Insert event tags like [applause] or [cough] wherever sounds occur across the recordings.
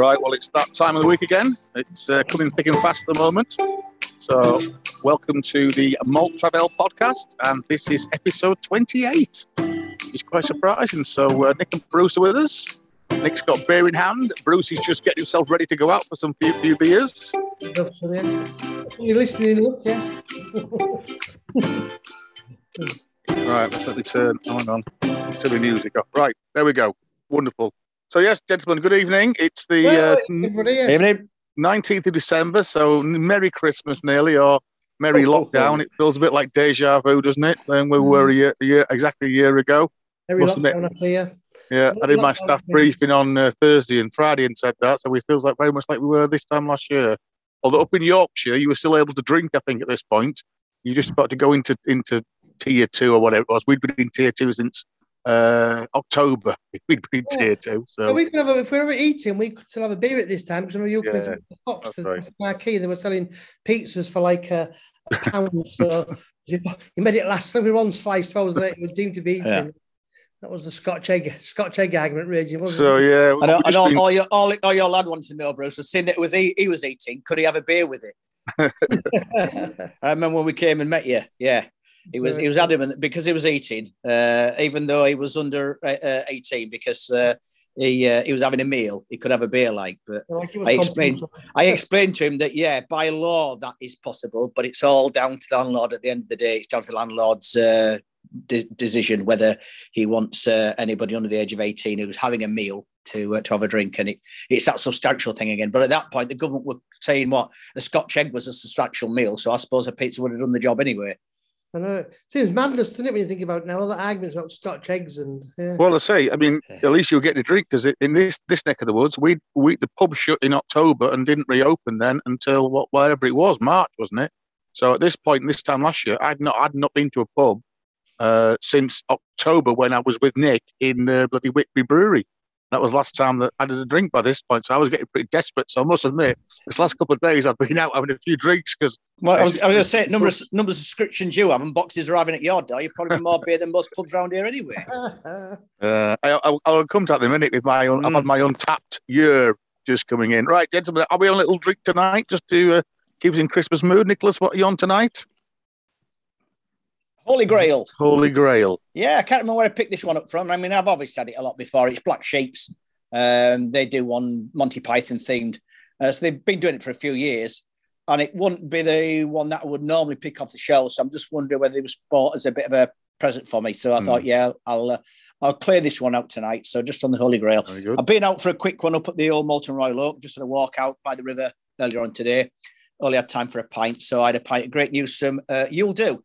Right, well, it's that time of the week again. It's uh, coming thick and fast at the moment. So, welcome to the Malt Travel podcast, and this is episode 28. It's quite surprising. So, uh, Nick and Bruce are with us. Nick's got beer in hand. Bruce is just getting himself ready to go out for some few, few beers. You're listening, look, yes. Right, let's let me turn. Hang on. Turn the music off. Right, there we go. Wonderful. So, yes, gentlemen, good evening. It's the uh, Evening. 19th of December, so Merry Christmas nearly, or Merry Lockdown. It feels a bit like deja vu, doesn't it? Then we were a year, a year exactly a year ago. Admit- lockdown up here. Yeah, I did my staff briefing on uh, Thursday and Friday and said that, so it feels like very much like we were this time last year. Although up in Yorkshire, you were still able to drink, I think, at this point. You just about to go into into tier two or whatever it was. We'd been in tier two since uh, October. [laughs] We'd been Oh. tier two, Well, so we could have a, if we were eating, we could still have a beer at this time because know you Yeah, yeah, the Fox, that's the, right. the marquee, they were selling pizzas for like a, a pound. so you, you made it last. So we were on slice twelve later. It was deemed to be eating. Yeah. That was the Scotch egg, Scotch egg argument raging, wasn't so it? yeah. I know, we've I just know been- all, your, all, all your lad wanted to know, Bruce, was seeing that it was he, he was eating. Could he have a beer with it? [laughs] I remember when we came and met you. Yeah. He was he was adamant because he was eating, uh, even though he was under uh, uh, 18, because uh, he uh, he was having a meal, he could have a beer like. But Like I explained- I explained to him that yeah, by law that is possible, but it's all down to the landlord. At the end of the day, it's down to the landlord's uh, de- decision whether he wants uh, anybody under the age of eighteen who's having a meal to uh, to have a drink, and it, it's that substantial thing again. But at that point, the government were saying what the Scotch egg was a substantial meal, so I suppose a pizza would have done the job anyway. I know. It seems madness, doesn't it, when you think about it now? All the arguments about Scotch eggs and yeah. Well, I say, I mean, at least you were getting a drink because in this this neck of the woods, we we the pub shut in October and didn't reopen then until what whatever it was, March, wasn't it? So at this point, this time last year, I'd not I'd not been to a pub uh, since October when I was with Nick in the bloody Whitby Brewery. That was last time that I had a drink by this point, so I was getting pretty desperate. So I must admit, this last couple of days I've been out having a few drinks because Well, I was, I was going [laughs] to say numbers numbers of subscriptions you have and boxes arriving at your door. You're probably more beer than most pubs around here anyway. [laughs] Uh, I, I, I'll come to that in a minute with my own, I'm Mm. on my Untappd year just coming in. Right, gentlemen, are we on a little drink tonight just to uh, keep us in Christmas mood? Nicholas, what are you on tonight? Holy Grail. Holy Grail. Yeah, I can't remember where I picked this one up from. I mean, I've obviously had it a lot before. It's Black Sheeps. Um, they do one Monty Python themed. Uh, so they've been doing it for a few years. And it wouldn't be the one that I would normally pick off the shelf. So I'm just wondering whether it was bought as a bit of a present for me. So I Hmm. thought, yeah, I'll uh, I'll clear this one out tonight. So just on the Holy Grail. I've been out for a quick one up at the old Malton Royal Oak, just on a walk out by the river earlier on today. Only had time for a pint, so I had a pint of Great Newsome. Uh, You'll do.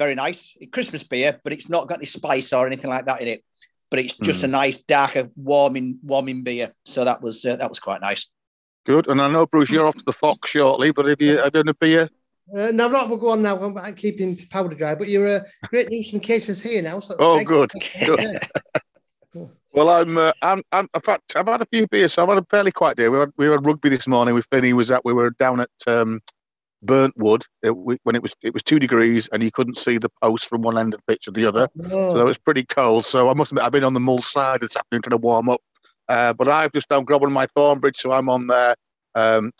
Very nice. Christmas beer, but it's not got any spice or anything like that in it. But it's just a nice, darker, warming, warming beer. So that was uh, that was quite nice. Good. And I know, Bruce, you're off to the Fox shortly, but have you, have you done a beer? Uh, no, not. We'll go on now. I'm I'm keeping powder dry, but you're uh, great news from cases here now. So Oh, great. good. Yeah. [laughs] Well, I'm, uh, I'm, I'm, in fact, I've had a few beers, so I've had a fairly quiet day. We had, we had rugby this morning with Finney. Was at we were down at um, Burntwood it, when it was it was two degrees and you couldn't see the post from one end of the pitch to the other. Oh, So it was pretty cold. So I must admit, I've been on the mull side this afternoon trying to warm up. Uh, but I've just now grabbed one of my Thornbridge, so I'm on there. Um,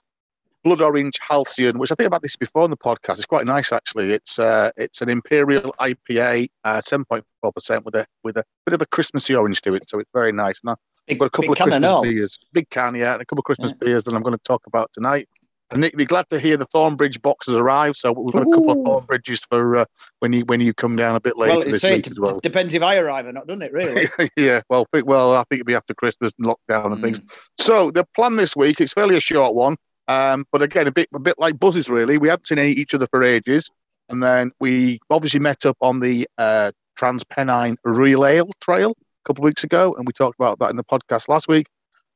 Blood Orange Halcyon, which I think about this before in the podcast. It's quite nice actually. It's uh, it's an Imperial IPA, uh, seven point four percent with a with a bit of a Christmassy orange to it. So it's very nice. And I've got a couple big of Christmas all. beers, big can, yeah, and a couple of Christmas beers that I'm going to talk about tonight. And Nick, be glad to hear the Thornbridge boxes arrive. So we've got a couple of Thornbridges for uh, when you when you come down a bit later Well, this it's, it week as well. depends if I arrive or not, doesn't it? Really. [laughs] yeah, well, think- well, I think it'll be after Christmas and lockdown and things. Mm. So the plan this week it's fairly a short one, um, but again a bit a bit like buzzes really. We haven't seen any, each other for ages, and then we obviously met up on the uh, Transpennine Real Ale Trail a couple of weeks ago, and we talked about that in the podcast last week.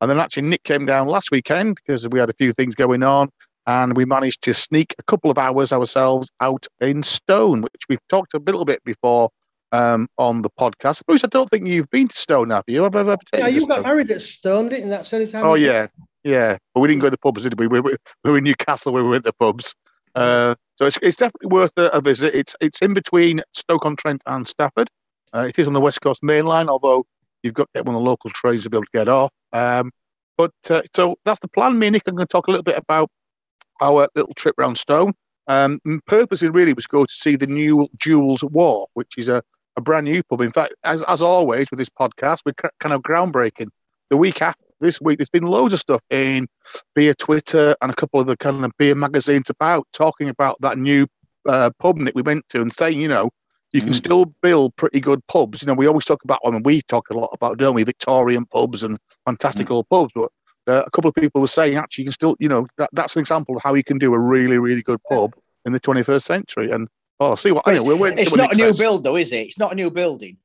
And then actually Nick came down last weekend because we had a few things going on, and we managed to sneak a couple of hours ourselves out in Stone, which we've talked a little bit before um, on the podcast. Bruce, I don't think you've been to Stone, have you? Have ever? Yeah, you got married at Stone, didn't you? That's the only time. Oh yeah, yeah. But we didn't go to the pubs, did we? We were, we were in Newcastle. where We went to the pubs. Uh, so it's, it's definitely worth a, a, visit. It's it's in between Stoke on Trent and Stafford. Uh, it is on the West Coast Main Line, although you've got to get one of the local trains to be able to get off. Um, but uh, so that's the plan. Me and Nick are going to talk a little bit about our little trip around Stone. Um, purposely really was go to see the new Joules War, which is a, a brand new pub. In fact, as, as always with this podcast, we're kind of groundbreaking. The week after this week, there's been loads of stuff in beer Twitter and a couple of the kind of beer magazines about talking about that new uh, pub that we went to and saying, you know, you can mm. still build pretty good pubs. You know, we always talk about, I mean, we talk a lot about, don't we, Victorian pubs and fantastic mm. old pubs, but uh, a couple of people were saying actually you can still, you know, that, that's an example of how you can do a really, really good pub in the 21st century. And oh, I'll see what I know. We're waiting. It's not a new says. build, though, is it? It's not a new building.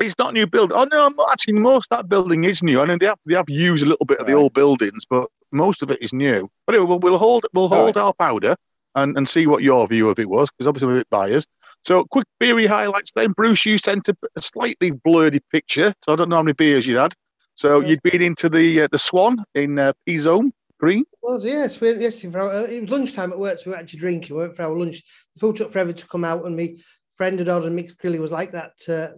It's not a new build. Oh no, actually, most that building is new. I know they have they have used a little bit of right. the old buildings, but most of it is new. But anyway, we'll, we'll hold we'll hold right. our powder and, and see what your view of it was, because obviously we're a bit biased. So, quick beery highlights then. Bruce, you sent a, a slightly blurry picture, so I don't know how many beers you had. So you'd been into the uh, the Swan in uh, Peaseholme Green. It was yes, we yes. Our, uh, it was lunchtime at work, so we were actually drinking. We went for our lunch. The food took forever to come out, and me friend had ordered mixed grilly was like that. Uh,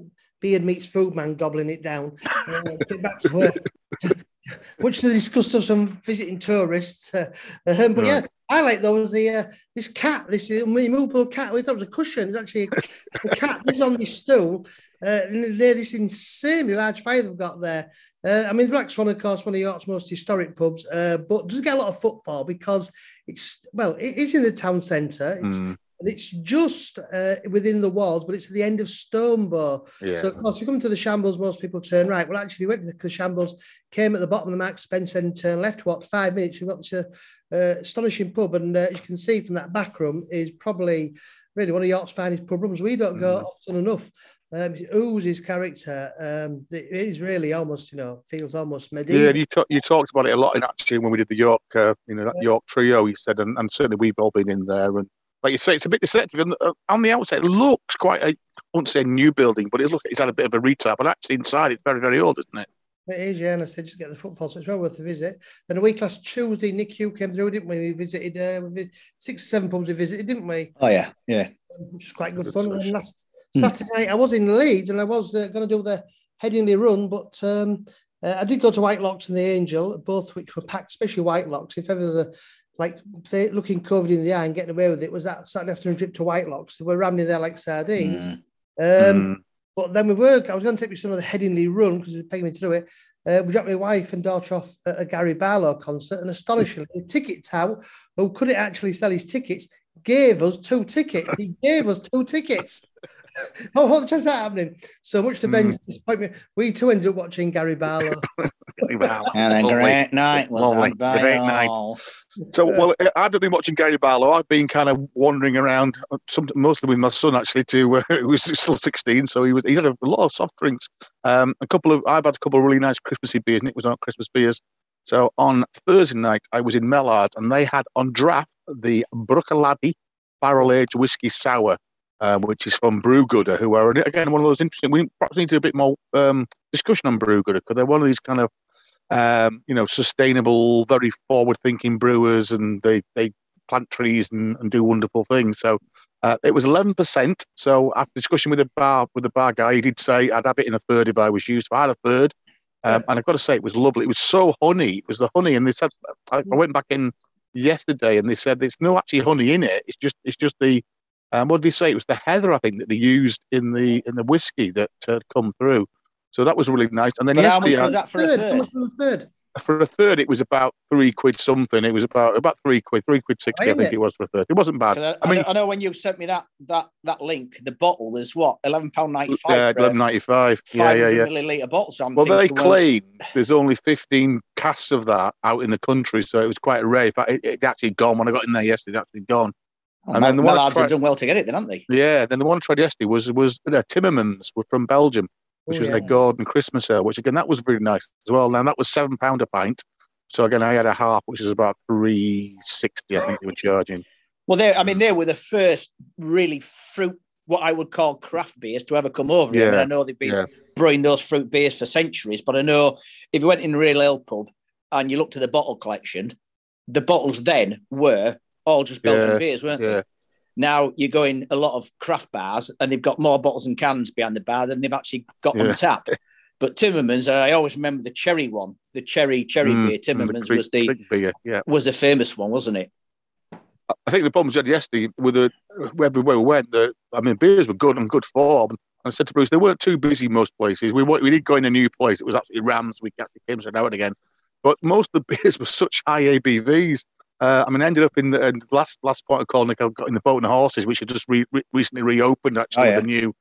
beard meets food man gobbling it down. Uh, get back to work. [laughs] Much to the disgust of some visiting tourists. Uh, [laughs] um, but right. yeah, I like was the uh, this cat, this immovable cat. We thought it was a cushion. It's actually a, a cat. This on this stool. Uh, near this insanely large fire they've got there. Uh, I mean, the Black Swan, of course, one of York's most historic pubs, uh, but doesn't get a lot of footfall because it's well, it is in the town centre. It's mm. and it's just uh, within the walls, but it's at the end of Stonebow. Yeah. So of course, if you come to the Shambles, most people turn right. Well, actually, we went to the Shambles, came at the bottom of the Mark Spencer and turn left. What five minutes? You've got this uh, astonishing pub, and uh, as you can see from that back room, is probably really one of York's finest pub rooms. We don't go mm. often enough um, oozes character. Um, it is really almost, you know, feels almost medieval. Yeah, you, t- you talked about it a lot in actually when we did the York, uh, you know, that yeah. York trio. He said, and, and, certainly we've all been in there. And like you say, it's a bit deceptive. And uh, on the outside, it looks quite a, I won't say a new building, but it look, it's had a bit of a retap. But actually, inside, it's very, very old, isn't it? It is, yeah. And I said just get the footfall, so it's well worth a visit. Then a week last Tuesday, Nick Hugh came through, didn't we? We visited uh, we six, seven pubs we visited, didn't we? Oh yeah, yeah. Which was quite good, good fun. And last. Saturday I was in Leeds and I was uh, going to do the Headingley run, but um, uh, I did go to Whitelocks and the Angel, both which were packed, especially Whitelocks. If ever there's a like looking COVID in the eye and getting away with it, was that Saturday afternoon trip to Whitelocks. They were ramming there like sardines. Mm. Um, mm. But then we were, I was going to take my son on the Headingley run because he was paying me to do it. Uh, we dropped my wife and daughter off at a Gary Barlow concert, and astonishingly, the ticket tout, who couldn't actually sell his tickets, gave us two tickets. He gave us two tickets. [laughs] oh, what the chance that happening? So much to Ben's mm. disappointment, we too ended up watching Gary Barlow. [laughs] wow. [laughs] And a great night was Lovely. great night. So, well, I've been watching Gary Barlow. I've been kind of wandering around, uh, some, mostly with my son actually, to uh, who was still 16. So he was he had a lot of soft drinks. Um, a couple of I've had a couple of really nice Christmassy beers. Nick was on Christmas beers. So on Thursday night, I was in Mallards and they had on draft the Bruichladdich barrel aged whiskey sour um, which is from Brewgooder, who are again one of those interesting. We perhaps need to do a bit more um, discussion on Brewgooder because they're one of these kind of um, you know sustainable, very forward-thinking brewers, and they they plant trees and, and do wonderful things. So uh, it was eleven percent. So after discussion with the bar with the bar guy, he did say I'd have it in a third if I was used. So I had a third. Um, and I've got to say, it was lovely. It was so honey. It was the honey, and they said I, I went back in yesterday, and they said there's no actually honey in it. It's just it's just the um, what did he say? It was the heather, I think, that they used in the in the whiskey that had come through. So that was really nice. And then but yesterday, how much was that for a third? For a third? For a third, it was about three quid something. It was about about three quid, three quid sixty. I think it? it was for a third. It wasn't bad. I, I, mean, I know when you sent me that that that link, the bottle was what eleven pound ninety five. Yeah, eleven ninety five. Yeah, yeah, yeah. Milliliter bottle. So well, they claim well, there's only fifteen casks of that out in the country, so it was quite rare. In fact, it, it actually gone when I got in there yesterday. It actually gone. Oh, and then the Mallards have done well to get it, then, haven't they? Yeah. Then the one I tried yesterday was was uh, Timmermans were from Belgium, which oh, was yeah. their Gordon Christmas ale, which again that was really nice as well. Now that was seven pound a pint. So again, I had a half, which is about three sixty. I think they were charging. Well, they I mean, they were the first really fruit what I would call craft beers to ever come over. here. I, mean, Yeah, I know they've been yeah. brewing those fruit beers for centuries, but I know if you went in a real ale pub and you looked at the bottle collection, the bottles then were all just Belgian Yeah, beers, weren't yeah. they? Now you go in a lot of craft bars and they've got more bottles and cans behind the bar than they've actually got Yeah. on tap. But Timmermans, I always remember the cherry one, the cherry cherry Mm, beer. and the Timmermans was the beer. Yeah, was the famous one, wasn't it? I think the problems we had yesterday with the everywhere we went. The I mean, beers were good and good form. And I said to Bruce, they weren't too busy most places. We we did go in a new place. It was absolutely Rams. We actually came so now and again, but most of the [laughs] beers were such high ABVs. Uh, I mean, I ended up in the and last last point of call. Nick, I got in the boat and the horses, which had just re- re- recently reopened. Actually, Oh, yeah. a new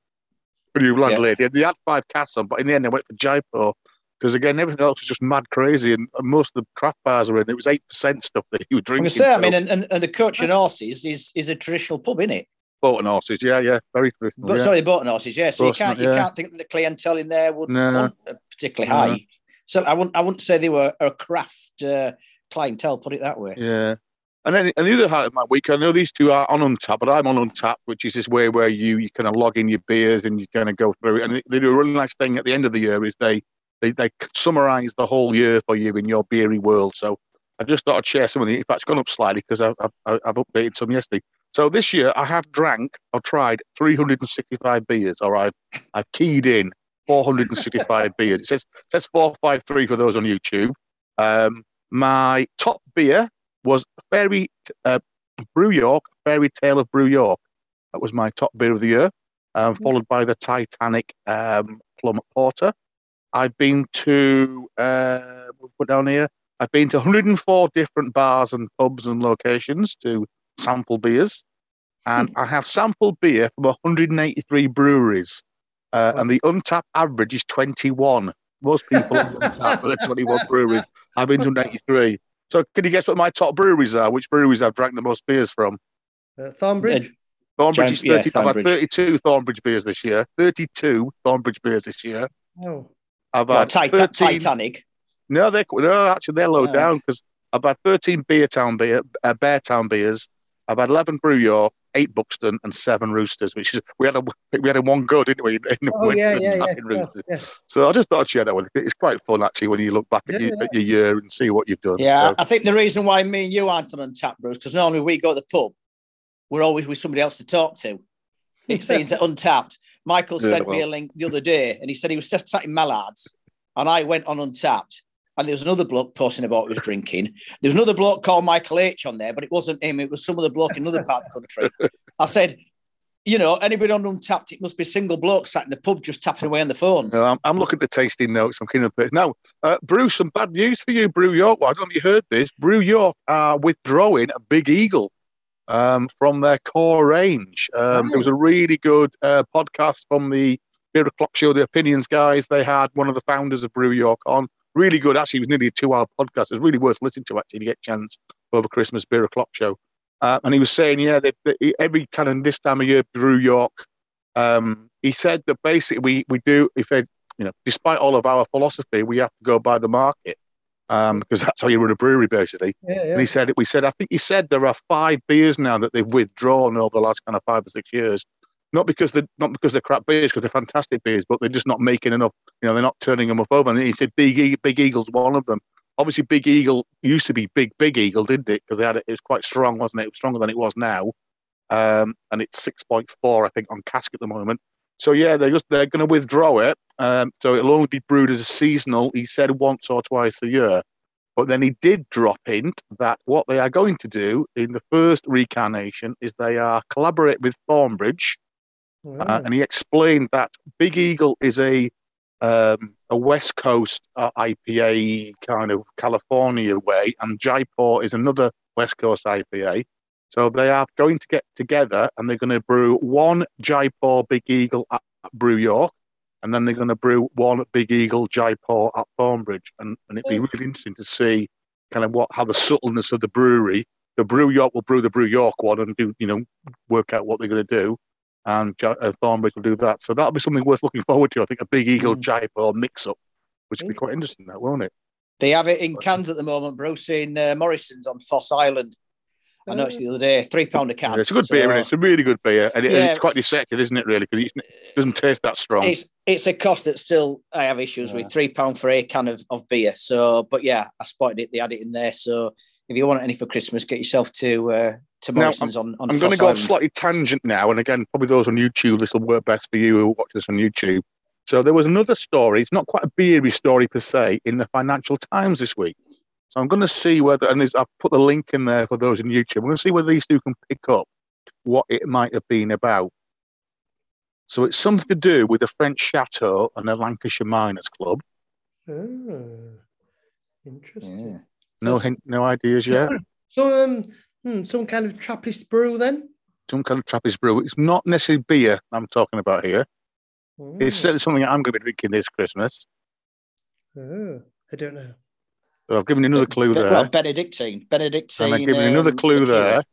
a new landlady. They had five casks on, but in the end, they went for Jaipur because again, everything else was just mad crazy, and, and most of the craft bars were in. It was eight percent stuff that you were drinking. gonna say, I mean, and, and, the Coach and Horses is is a traditional pub, isn't it? boat and horses. Yeah, yeah, very traditional. But yeah. sorry, the and Horses, yeah. So you can't you yeah. can't think that the clientele in there would No. uh, particularly No. high. So I wouldn't I wouldn't say they were a craft uh, clientele. Put it that way. Yeah. And then and the other half of my week, I know these two are on Untap, but I'm on Untap, which is this way where you you kind of log in your beers and you kind of go through it. And they- they do a really nice thing at the end of the year is they they they summarize the whole year for you in your beery world. So I just thought I'd share some of the. In fact, it's gone up slightly because I've, I've I've updated some yesterday. So this year I have drank or tried 365 beers, or I've I've keyed in 465 [laughs] beers. It says it says 453 for those on YouTube. Um, my top beer was Fairy uh, Brew York, Fairy Tale of Brew York. That was my top beer of the year, um, followed by the Titanic um, Plum Porter. I've been to uh, we'll put down here. I've been to 104 different bars and pubs and locations to sample beers, and I have sampled beer from 183 breweries, uh, and the Untappd average is 21. Most people on Untappd are 21 breweries. I've been to 93. So can you guess what my top breweries are? Which breweries I've drank the most beers from? Uh, Thornbridge. Thornbridge is Giant- yeah, 30. I've had 32 Thornbridge beers this year. 32 Thornbridge beers this year. Oh, I've Well, had Tit- 13 Titanic. No, they're no, actually they're low Oh. down because I've had 13 Beartown beer, uh, Beartown beers. I've had 11 Brew York, eight Buxton, and seven Roosters. Which is we had a we had a one go, didn't we? In the oh winter yeah, yeah, yeah, attacking yeah, Roosters. yeah. So I just thought I'd share that one. It's quite fun actually when you look back at, Yeah, your, yeah. at your year and see what you've done. Yeah, So, I think the reason why me and you aren't on Untappd, Bruce, because normally we go to the pub, we're always with somebody else to talk to. [laughs] It seems that Untappd. Michael Yeah, sent me a link the other day, and he said he was sat sat in Mallards, and I went on Untappd, and there was another bloke posting about was drinking. There was another bloke called Michael H on there, but it wasn't him. It was some other bloke in another part of the country. I said, you know, anybody on Untappd, it must be single bloke sat in the pub just tapping away on the phones. no, I'm, I'm looking at the tasting notes. I'm keen on this. Now, uh, Bruce, some bad news for you, Brew York. Well, I don't know if you heard this. Brew York are withdrawing a Big Eagle um, from their core range. Um, There was a really good uh, podcast from the Beer O'Clock Show, the Opinions guys. They had one of the founders of Brew York on. Really good. Actually, it was nearly a two hour podcast. It was really worth listening to, actually, to get a chance over Christmas Beer O'Clock Show. Uh, and he was saying, yeah, they, they, every kind of this time of year, Brew York, um, he said that basically we, we do, if they, you know, despite all of our philosophy, we have to go by the market um, because that's how you run a brewery, basically. Yeah, And he said, we said, I think he said there are five beers now that they've withdrawn over the last kind of five or six years. Not because they're not because they're crap beers, because they're fantastic beers, but they're just not making enough. You know, they're not turning them up over. And he said, Big Big Eagle's one of them. Obviously, Big Eagle used to be Big Big Eagle, didn't it? Because they had it, it was quite strong, wasn't it? It was stronger than it was now. Um, and it's six point four, I think, on cask at the moment. So yeah, they're just they're going to withdraw it. Um, so it'll only be brewed as a seasonal. He said once or twice a year. But then he did drop in that what they are going to do in the first recarnation is they are collaborate with Thornbridge, uh, and he explained that Big Eagle is a um, a West Coast uh, IPA kind of California way, and Jaipur is another West Coast IPA. So they are going to get together and they're going to brew one Jaipur Big Eagle at Brew York, and then they're going to brew one Big Eagle Jaipur at Thornbridge, and, and it'd be really interesting to see kind of what how the subtleness of the brewery. The Brew York will brew the Brew York one and do you know work out what they're going to do, and uh, Thornbridge will do that. So that'll be something worth looking forward to. I think a Big Eagle Mm. Jaipur mix up, which would be quite interesting, that won't it? They have it in cans at the moment, Bruce, in uh, Morrison's on Foss Island. I noticed the other day, three pound a can. Yeah, it's a good So beer, and it's a really good beer, and, it, and it's quite deceptive, isn't it? Really, because it doesn't taste that strong. It's it's a cost that still I have issues Yeah. with. Three pound for a can of, of beer. So, but yeah, I spotted it. They had it in there. So, if you want any for Christmas, get yourself to uh, to Now, Morrison's on on. I'm going to Foss go off Island. slightly tangent now, and again, probably those on YouTube, this will work best for you who watch this on YouTube. So there was another story. It's not quite a beery story per se in the Financial Times this week. So I'm going to see whether, and there's, I've put the link in there for those on YouTube. I'm going to see whether these two can pick up what it might have been about. So it's something to do with a French chateau and a Lancashire Miners Club. Oh, interesting. Yeah. No So- hint, no ideas yet. [laughs] So, um, hmm, some kind of Trappist brew then? Some kind of Trappist brew. It's not necessarily beer I'm talking about here. It's Oh, certainly something I'm going to be drinking this Christmas. oh, I don't know. So I've given you another clue there. Well, Benedictine. Benedictine. and I've given you another um, clue liqueur. there.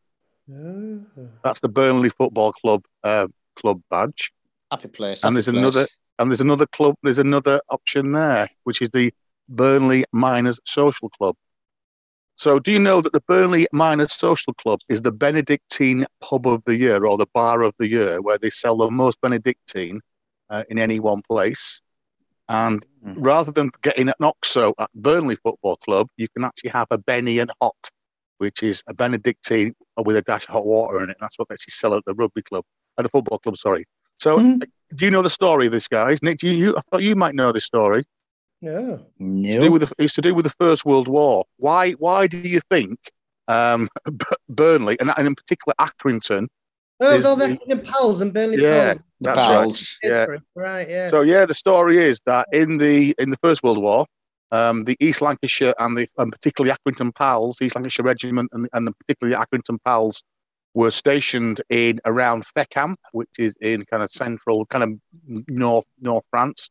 Oh, That's the Burnley Football Club uh, club badge. Happy place. And there's place. another and there's another club, there's another option there, which is the Burnley Miners Social Club. So do you know that the Burnley Miners Social Club is the Benedictine pub of the year or the bar of the year where they sell the most Benedictine uh, in any one place? And Hmm. rather than getting an OXO at Burnley Football Club, you can actually have a Benny and Hot, which is a Benedictine with a dash of hot water in it. That's what they actually sell at the rugby club, at the football club, sorry. So Mhm. do you know the story of this, guys? Nick, do you, you I thought you might know this story. Yeah. It's to, do No. with the, it's to do with the First World War. Why Why do you think um, [laughs] B- Burnley, and, and in particular Accrington, Oh, Is they're the- the pals and Burnley Yeah, pals. The that's right. Yeah. Right, yeah. So yeah, the story is that in the in the First World War, um, the East Lancashire and the and particularly Accrington Pals, the East Lancashire Regiment and, and particularly Accrington Pals were stationed in around Fécamp, which is in kind of central, kind of north north France.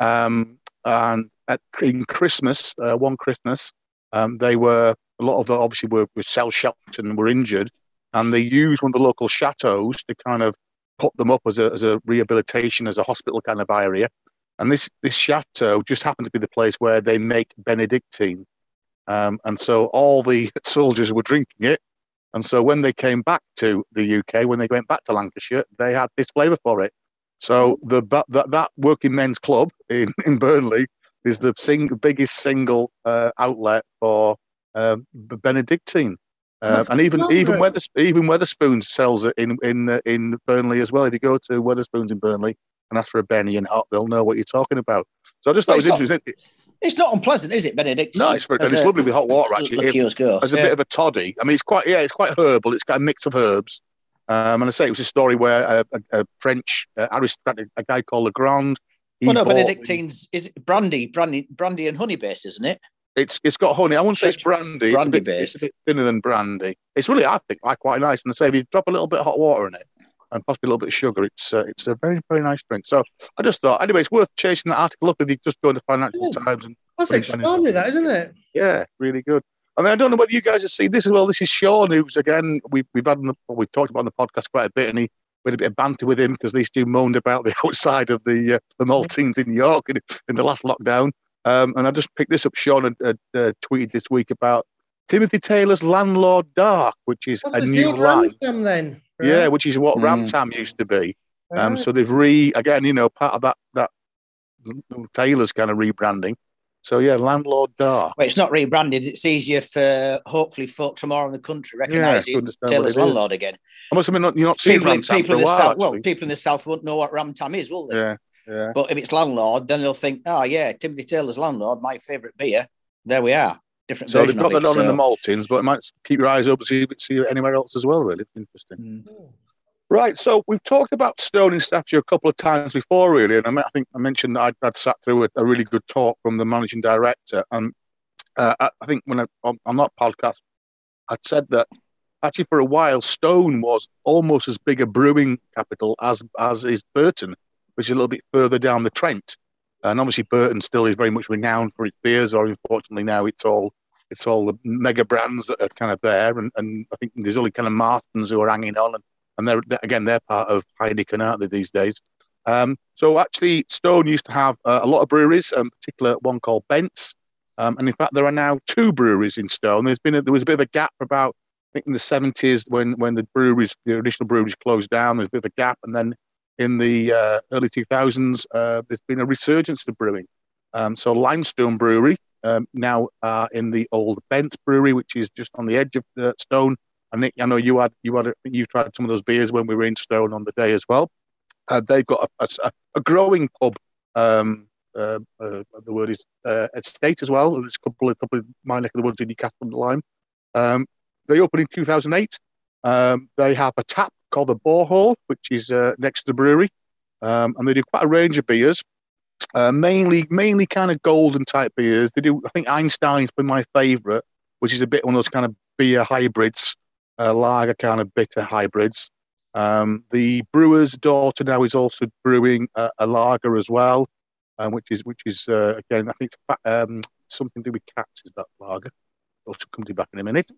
Um, and at in Christmas, uh, one Christmas, um, they were a lot of them obviously were, were shell shocked and were injured, and they used one of the local chateaus to kind of put them up as a, as a rehabilitation, as a hospital kind of area. And this, this chateau just happened to be the place where they make Benedictine. Um, and so all the [laughs] soldiers were drinking it. And so when they came back to the UK, when they went back to Lancashire, they had this flavour for it. So the that, that working men's club in, [laughs] in Burnley is the sing, biggest single uh, outlet for uh, Benedictine. Uh, and even even. Weathers, even Wetherspoons sells it in in uh, in Burnley as well. If you go to Wetherspoons in Burnley and ask for a Benny and hot, they'll know what you're talking about. So I just thought Well, it was it's not- interesting. It's not unpleasant, is it, Benedictine? No, it's very, it's a- lovely with hot water actually. It- Liqueurs go. as a yeah. bit of a toddy. I mean, it's quite yeah, it's quite herbal. It's got a mix of herbs. Um, and I say it was a story where a, a, a French uh, aristocrat, a guy called Legrand. well, no, bought- Benedictine's is it brandy, brandy, brandy and honey based, isn't it? It's it's got honey. I wouldn't say it's brandy. It's a Brandy bit, it's a bit thinner than brandy. It's really, I think, like quite nice. And I say if you drop a little bit of hot water in it and possibly a little bit of sugar, it's uh, it's a very very nice drink. So I just thought, anyway, it's worth chasing that article up if you just go into Financial Yeah. Times and That's extraordinary, that isn't it? Yeah, really good. I mean, I don't know whether you guys have seen this as well. This is Sean, who's again we've we've had the, well, we've talked about on the podcast quite a bit, and he we had a bit of banter with him because these two moaned about the [laughs] outside of the uh, the Maltings in York in, in the last lockdown. Um, and I just picked this up. Sean had, had uh, tweeted this week about Timothy Taylor's Landlord Dark, which is a new line. Ramtam then. Yeah, which is what Mm. Ramtam used to be. Um, Right. so they've re again, you know, part of that that Taylor's kind of rebranding. So yeah, Landlord dar. Well, it's not rebranded. It's easier for hopefully folk tomorrow in the country to recognising understand what Taylor's it is. landlord again. I must admit, not, you're not seeing People, in, Ramtam people in the while. south, well, people in the south won't know what Ramtam is, will they? yeah, yeah. But if it's landlord, then they'll think, oh yeah, Timothy Taylor's landlord, my favourite beer. There we are. Different So they've got that on in the so- Maltings, but it might keep your eyes open see see it anywhere else as well. Really interesting. Mm. Right. So we've talked about Stone in statue a couple of times before, really, and I, I think I mentioned that I'd, I'd sat through a, a really good talk from the managing director, and uh, I, I think when I, on, on that podcast, I'd said that actually for a while Stone was almost as big a brewing capital as as is Burton, which is a little bit further down the Trent. And obviously Burton still is very much renowned for its beers, or unfortunately now it's all it's all the mega brands that are kind of there, and, and I think there's only kind of Marston's who are hanging on, and, and they're again they're part of Heineken, aren't they these days? Um, so actually, Stone used to have uh, a lot of breweries, in particular one called Bent's, um, and in fact there are now two breweries in Stone. There's been a, there was a bit of a gap about think in the seventies when when the breweries, the original breweries closed down, there's a bit of a gap, and then in the uh, early two thousands, uh, there's been a resurgence of brewing. Um, so Lymestone Brewery um, now uh, in the old Bent Brewery, which is just on the edge of the Stone. And I know you had you had you tried some of those beers when we were in Stone on the day as well. Uh, they've got a, a, a growing pub. Um, uh, uh, the word is uh, estate as well. There's a couple of couple of my neck of the woods in Newcastle the Lyme. Um, they opened in 2008. Um, they have a tap called the Borehole, which is uh, next to the brewery, um, and they do quite a range of beers. Uh, mainly, mainly kind of golden type beers. They do. I think Einstein's been my favourite, which is a bit one of those kind of beer hybrids, uh, lager kind of bitter hybrids. Um, the brewer's daughter now is also brewing a, a lager as well, um, which is which is uh, again I think um, something to do with cats. Is that lager? I'll come to back in a minute.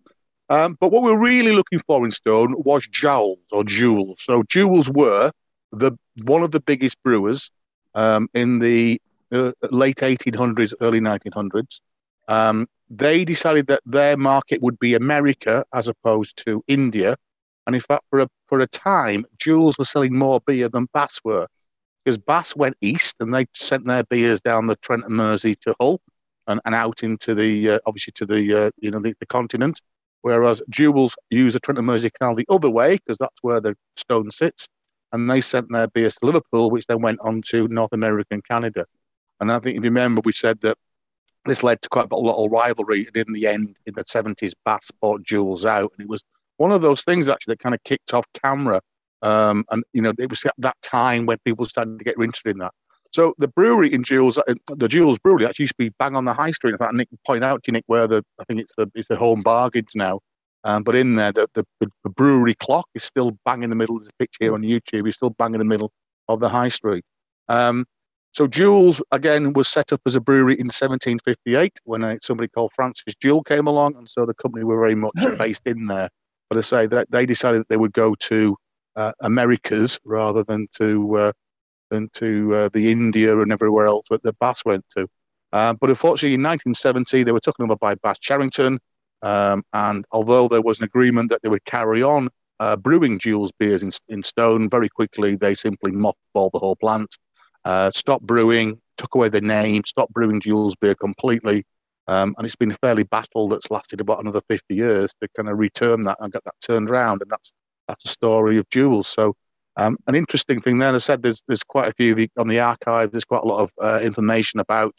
Um, but what we're really looking for in Stone was jowls or jewels. So Joules were the one of the biggest brewers um, in the uh, late 1800s, early 1900s. They decided that their market would be America as opposed to India. And in fact, for a, for a time, Joules were selling more beer than Bass were because Bass went east and they sent their beers down the Trent and Mersey to Hull and, and out into the, uh, obviously to the, uh, you know, the, the, continent. Whereas Joules use the Trent and Mersey Canal the other way because that's where the stone sits and they sent their beers to Liverpool, which then went on to North America and Canada. And I think if you remember, we said that this led to quite a lot of rivalry. And in the end, in the 70s, Bass bought Joules out. And it was one of those things actually that kind of kicked off CAMRA. Um, and, you know, it was at that time when people started to get interested in that. So the brewery in Joules, uh, the Joules Brewery actually used to be bang on the high street. Fact, Nick point out to you, Nick, where the I think it's the it's the home bargains now. Um, but in there, the, the, the, brewery clock is still bang in the middle. There's a picture here on YouTube. It's still bang in the middle of the high street. Um, so Joules again was set up as a brewery in 1758 when uh, somebody called Francis Joule came along, and so the company were very much [clears throat] based in there. But I say that they decided that they would go to uh, Americas rather than to uh, than to uh, the India and everywhere else that the Bass went to. Uh, but unfortunately, in 1970, they were taken over by Bass Charrington, um, and although there was an agreement that they would carry on uh, brewing Joules beers in, in stone, very quickly they simply mothballed the whole plant, uh, stopped brewing, took away the name, stopped brewing Joules beer completely. Um, and it's been a fairly battle that's lasted about another 50 years to kind of return that and get that turned around. And that's that's a story of Joules. So um, an interesting thing there, as I said, there's there's quite a few on the archive. There's quite a lot of uh, information about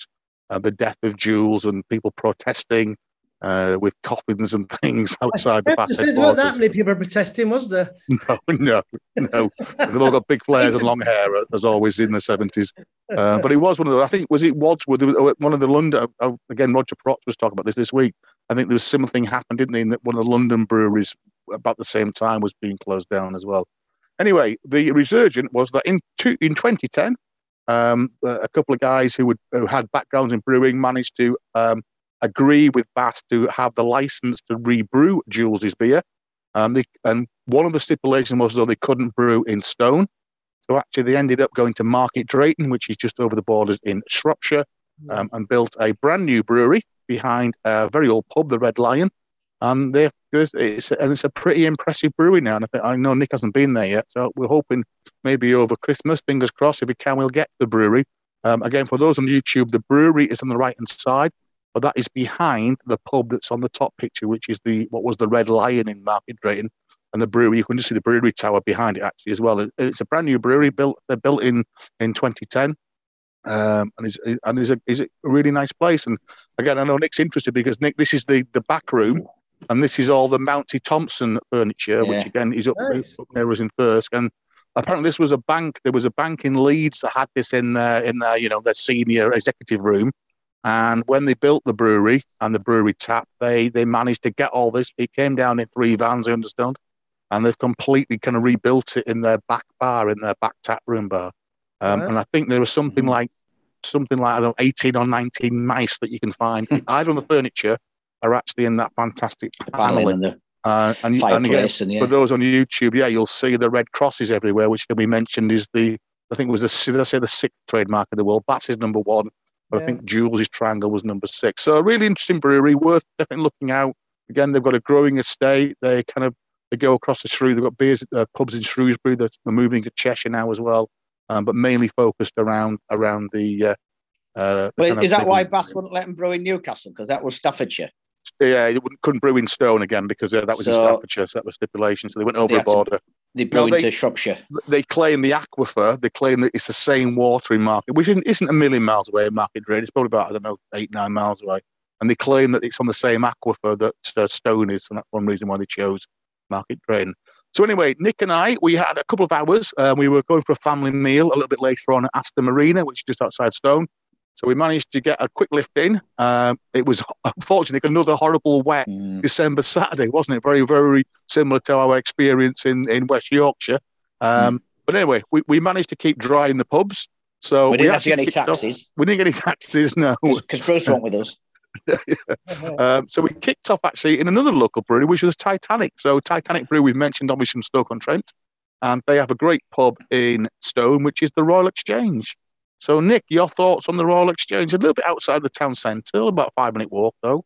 uh, the death of Joules and people protesting uh, with coffins and [laughs] things outside the Bassett There weren't that many people protesting, was there? [laughs] No, no, no. They've all got big flares and long hair, as always in the 70s. Uh, but it was one of the, I think, was it Wadsworth, one of the London, uh, again, Roger Protz was talking about this this week. I think there was similar thing happened, didn't they, in that one of the London breweries about the same time was being closed down as well. Anyway, the resurgent was that in, two, in 2010, um, a couple of guys who, would, who had backgrounds in brewing managed to um, agree with Bass to have the license to rebrew Joules' beer. Um, they, and one of the stipulations was that they couldn't brew in stone. So actually, they ended up going to Market Drayton, which is just over the borders in Shropshire, um, and built a brand new brewery behind a very old pub, the Red Lion. And they it's, and it's a pretty impressive brewery now. And I, think, I know Nick hasn't been there yet, so we're hoping maybe over Christmas, fingers crossed, if we can, we'll get the brewery. Um, again, for those on YouTube, the brewery is on the right hand side but that is behind the pub that's on the top picture, which is the what was the Red Lion in Market Drayton, and the brewery. You can just see the brewery tower behind it actually as well. It's a brand new brewery built. They're built in in 2010. Um, and is and is a is a really nice place. And again, I know Nick's interested because Nick, this is the the back room, and this is all the Mousey Thompson furniture, yeah. which again is up, nice. up there was in Thirsk. And apparently, this was a bank. There was a bank in Leeds that had this in their in their you know their senior executive room. And when they built the brewery and the brewery tap, they they managed to get all this. It came down in three vans, I understand, and they've completely kind of rebuilt it in their back bar, in their back tap room bar. Um, And I think there was something mm-hmm. like something like I don't know, eighteen or nineteen mice that you can find [laughs] either on the furniture or actually in that fantastic panel. The uh, and, fireplace, and, again, and yeah. for those on YouTube, yeah, you'll see the red crosses everywhere, which can be mentioned is the I think it was the did I say the sixth trademark of the world. Bass is number one. But yeah. I think Joules' Triangle was number six. So a really interesting brewery, worth definitely looking out. Again, they've got a growing estate. They kind of they go across the Shrew. They've got beers, uh, pubs in Shrewsbury. They're, moving to Cheshire now as well, um, but mainly focused around around the. Uh, uh, well, is that why Bass wouldn't let them brew in Newcastle? Because that was Staffordshire. Yeah, they couldn't brew in Stone again because uh, that was so, in Staffordshire. So that was stipulation. So they went over a border. They brew no, into they, Shropshire. They claim the aquifer. They claim that it's the same water in Market, which isn't, isn't a million miles away. In market Drayton. It's probably about I don't know eight nine miles away. And they claim that it's on the same aquifer that uh, Stone is, and that's one reason why they chose Market Drayton. So anyway, Nick and I, we had a couple of hours. Uh, we were going for a family meal a little bit later on at Aston Marina, which is just outside Stone. So we managed to get a quick lift in. Uh, it was unfortunately another horrible wet mm. December Saturday, wasn't it? Very, very similar to our experience in, in West Yorkshire. Um, mm. But anyway, we, we managed to keep dry in the pubs. So we didn't we have to get any taxis. Off. We didn't get any [laughs] taxis, no. Because Bruce went with us. [laughs] um, so we kicked off actually in another local brewery, which was Titanic. So Titanic Brew, we've mentioned obviously from Stoke on Trent, and they have a great pub in Stone, which is the Royal Exchange. So Nick, your thoughts on the Royal Exchange? A little bit outside the town centre, about a five minute walk though.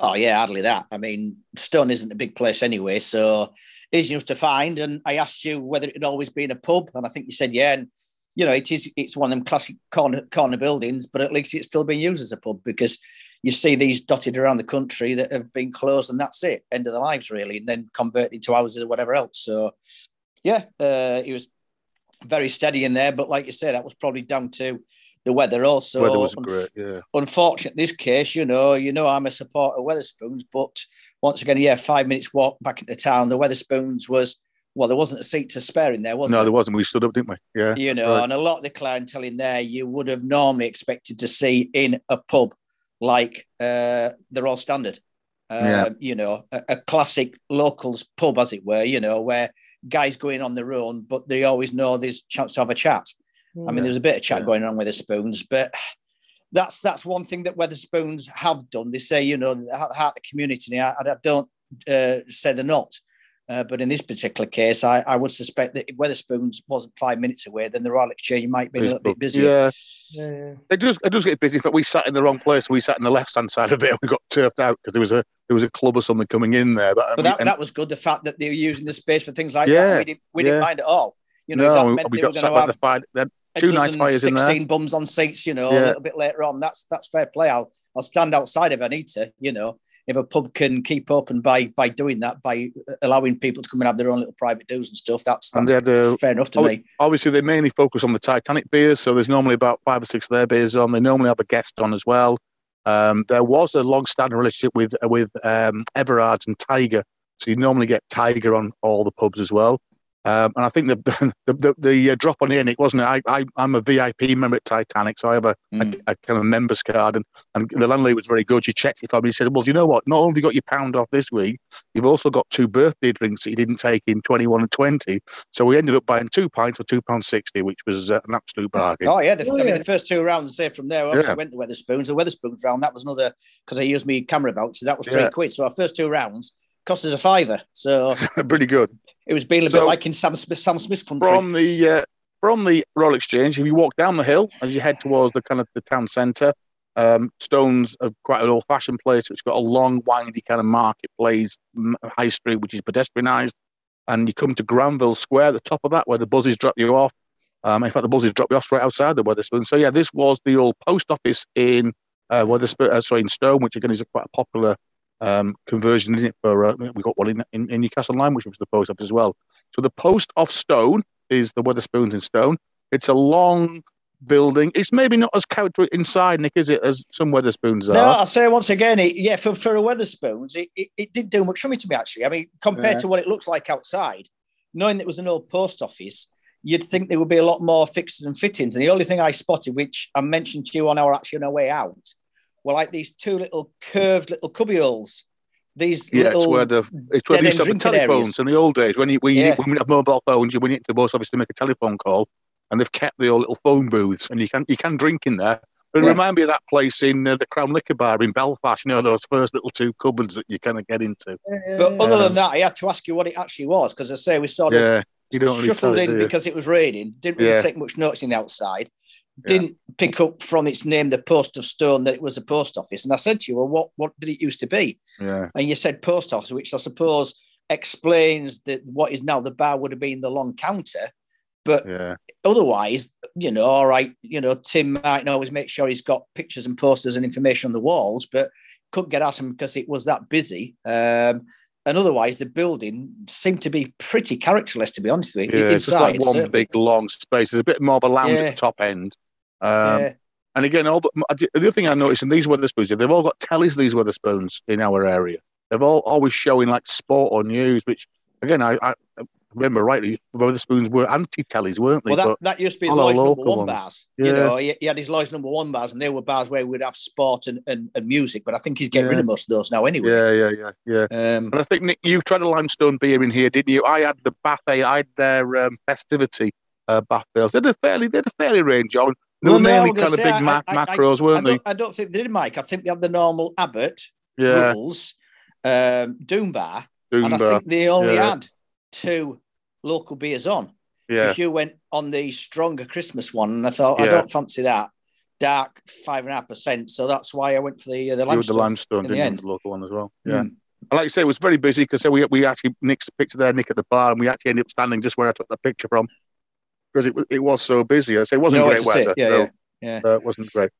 Oh yeah, hardly that. I mean, Stone isn't a big place anyway, so easy enough to find. And I asked you whether it had always been a pub, and I think you said yeah. And you know, it is it's one of them classic corner corner buildings, but at least it's still being used as a pub because you see these dotted around the country that have been closed, and that's it, end of their lives really, and then converted into houses or whatever else. So, yeah, uh, it was very steady in there, but like you say, that was probably down to the weather also. Weather was great, yeah. Unfortunate this case, you know, you know, I'm a supporter of Wetherspoons, but once again, yeah, five minutes walk back into town. The Wetherspoons was well, there wasn't a seat to spare in there, was no, there? there wasn't. We stood up, didn't we? Yeah. You know, right. and a lot of the clientele in there you would have normally expected to see in a pub like uh, the Royal Standard. Uh, yeah. You know, a, a, classic locals pub, as it were, you know, where guys going on their own, but they always know there's a chance to have a chat. Yeah. I mean, there's a bit of chat yeah. going on with the spoons, but that's that's one thing that Wetherspoons have done. They say, you know, the heart of the community. I, I don't uh, say they're not, uh, but in this particular case, I, I would suspect that if Wetherspoons wasn't five minutes away, then the Royal Exchange might be a little bit busier. Yeah. Yeah, yeah. It does. It does get busy. But we sat in the wrong place. We sat in the left hand side of it. And we got turfed out because there was a there was a club or something coming in there. But, but that, and, that was good. The fact that they were using the space for things like yeah, that. We didn't we didn't mind at all. You know, no, we, we got sat by the fire. Two nice fires in there. Sixteen bums on seats. You know, a little bit later on. That's that's fair play. I'll I'll stand outside if I need to. You know if a pub can keep open by by doing that, by allowing people to come and have their own little private do's and stuff, that's, that's had, uh, fair enough to me. Obviously, they mainly focus on the Titanic beers, so there's normally about five or six of their beers on. They normally have a guest on as well. Um, there was a long-standing relationship with with um, Everard's and Tiger, so you normally get Tiger on all the pubs as well. Um, and I think [laughs] the the, the, the uh, drop on in it wasn't it? I, I I'm a VIP member at Titanic, so I have a, mm. a, a, kind of members card, and, and the landlady was very good. She checked it for me. He said, "Well, you know what? Not only have you got your pound off this week, you've also got two birthday drinks that you didn't take in 21 and 20. So we ended up buying two pints for two pounds sixty, which was uh, an absolute bargain. Oh yeah, the, oh, I mean, the first two rounds. Say from there, I yeah. went to Wetherspoons. The Wetherspoons round that was another because I used my CAMRA belt, so That was three yeah. quid. So our first two rounds cost us a fiver. So [laughs] pretty good. It was being a so, bit like in Sam Smith, Sam Smith's country. From the uh, from the Royal Exchange, if you walk down the hill as you head towards the kind of the town centre, um, Stone's a, quite an old-fashioned place. It's got a long, windy kind of marketplace, high street, which is pedestrianised. And you come to Granville Square, the top of that, where the buses drop you off. Um, in fact, the buses drop you off straight outside the Wetherspoon. So yeah, this was the old post office in uh, Wetherspoon, uh, sorry, in Stone, which again is a quite a popular um, conversion, isn't it? For uh, we got one in, in, in, Newcastle Lyme, which was the post office as well. So the Poste of Stone is the Wetherspoons in Stone. It's a long building. It's maybe not as character inside, Nick, is it, as some Wetherspoons are? No, I'll say once again, it, yeah, for, for a Wetherspoons, it, it, it, didn't do much for me to me, actually. I mean, compared yeah. to what it looks like outside, knowing that it was an old post office, you'd think there would be a lot more fixtures and fittings. And the only thing I spotted, which I mentioned to you on our actually on our way out, were like these two little curved little cubbyholes. These yeah, it's where the it's where they used to have the telephones areas. in the old days when you when you, yeah. when you have mobile phones, you went into the post office to make a telephone call, and they've kept the old little phone booths, and you can you can drink in there. But it yeah. remind me of that place in uh, the Crown Liquor Bar in Belfast. You know those first little two cupboards that you kind of get into. But other than that, I had to ask you what it actually was because I say we sort of yeah, you don't really shuffled in it, because it was raining. Didn't really yeah. take much notice in the outside. Didn't pick up from its name the Poste of Stone that it was a post office. And I said to you, well, what, what did it used to be? Yeah. And you said post office, which I suppose explains that what is now the bar would have been the long counter. But Yeah. otherwise, you know, all right, you know, Tim might always make sure he's got pictures and posters and information on the walls, but couldn't get at him because it was that busy. Um, and otherwise, the building seemed to be pretty characterless, to be honest with you. Yeah. It's just like Inside, one certainly. big long space. There's a bit more of a lounge Yeah. at the top end. Um, Yeah. And again, all the, the other thing I noticed in these Wetherspoons, they've all got tellies. These Wetherspoons in our area, they've all always showing like sport or news. Which again, I, I remember rightly, Wetherspoons were anti-tellies, weren't they? Well, that, that used to be his Lloyd's number one ones. bars. Yeah. You know, he, he had his Lloyd's number one bars, and they were bars where we'd have sport and, and, and music. But I think he's getting rid of most of those now anyway. yeah, yeah, yeah, yeah. Um, And I think Nick, you tried a Lymestone beer in here, didn't you? I had the Bath I had their um, festivity uh, Bath Bills. They had a fairly, they had a fairly range on. They Well, were no, mainly gonna kind of big I- ma- I- I- macros, I weren't they? I don't think they did, Mike. I think they had the normal Abbot, Yeah, Ruddles, um, Doom Bar, and I think they only Yeah. had two local beers on. Yeah, Because you went on the stronger Christmas one, and I thought I don't fancy that dark five and a half percent. So that's why I went for the uh, the with the Lymestone. Lymestone, in the end. The local one as well. Yeah. Mm. And like you say, it was very busy because we we actually Nick's picture there, Nick at the bar, and we actually ended up standing just where I took the picture from because it, it was so busy. I say it wasn't Nowhere great weather. Yeah, so, yeah. Yeah. uh, it wasn't great.